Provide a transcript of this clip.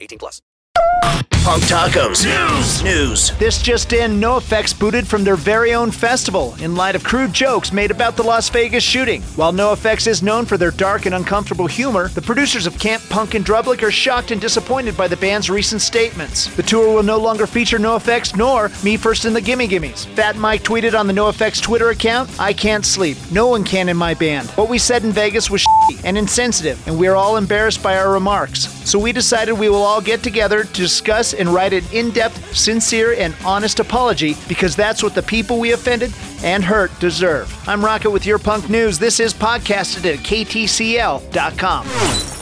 18 plus. Punk Tacos. News. News. This just in, NoFX booted from their very own festival in light of crude jokes made about the Las Vegas shooting. While NoFX is known for their dark and uncomfortable humor, the producers of Camp Punk in Drublic are shocked and disappointed by the band's recent statements. The tour will no longer feature NoFX nor Me First and the Gimme Gimmes. Fat Mike tweeted on the NoFX Twitter account, I can't sleep. No one can in my band. What we said in Vegas was shitty and insensitive, and we are all embarrassed by our remarks. So we decided we will all get together to discuss and write an in depth, sincere, and honest apology because that's what the people we offended and hurt deserve. I'm Rocket with your punk news. This is podcasted at ktcl.com.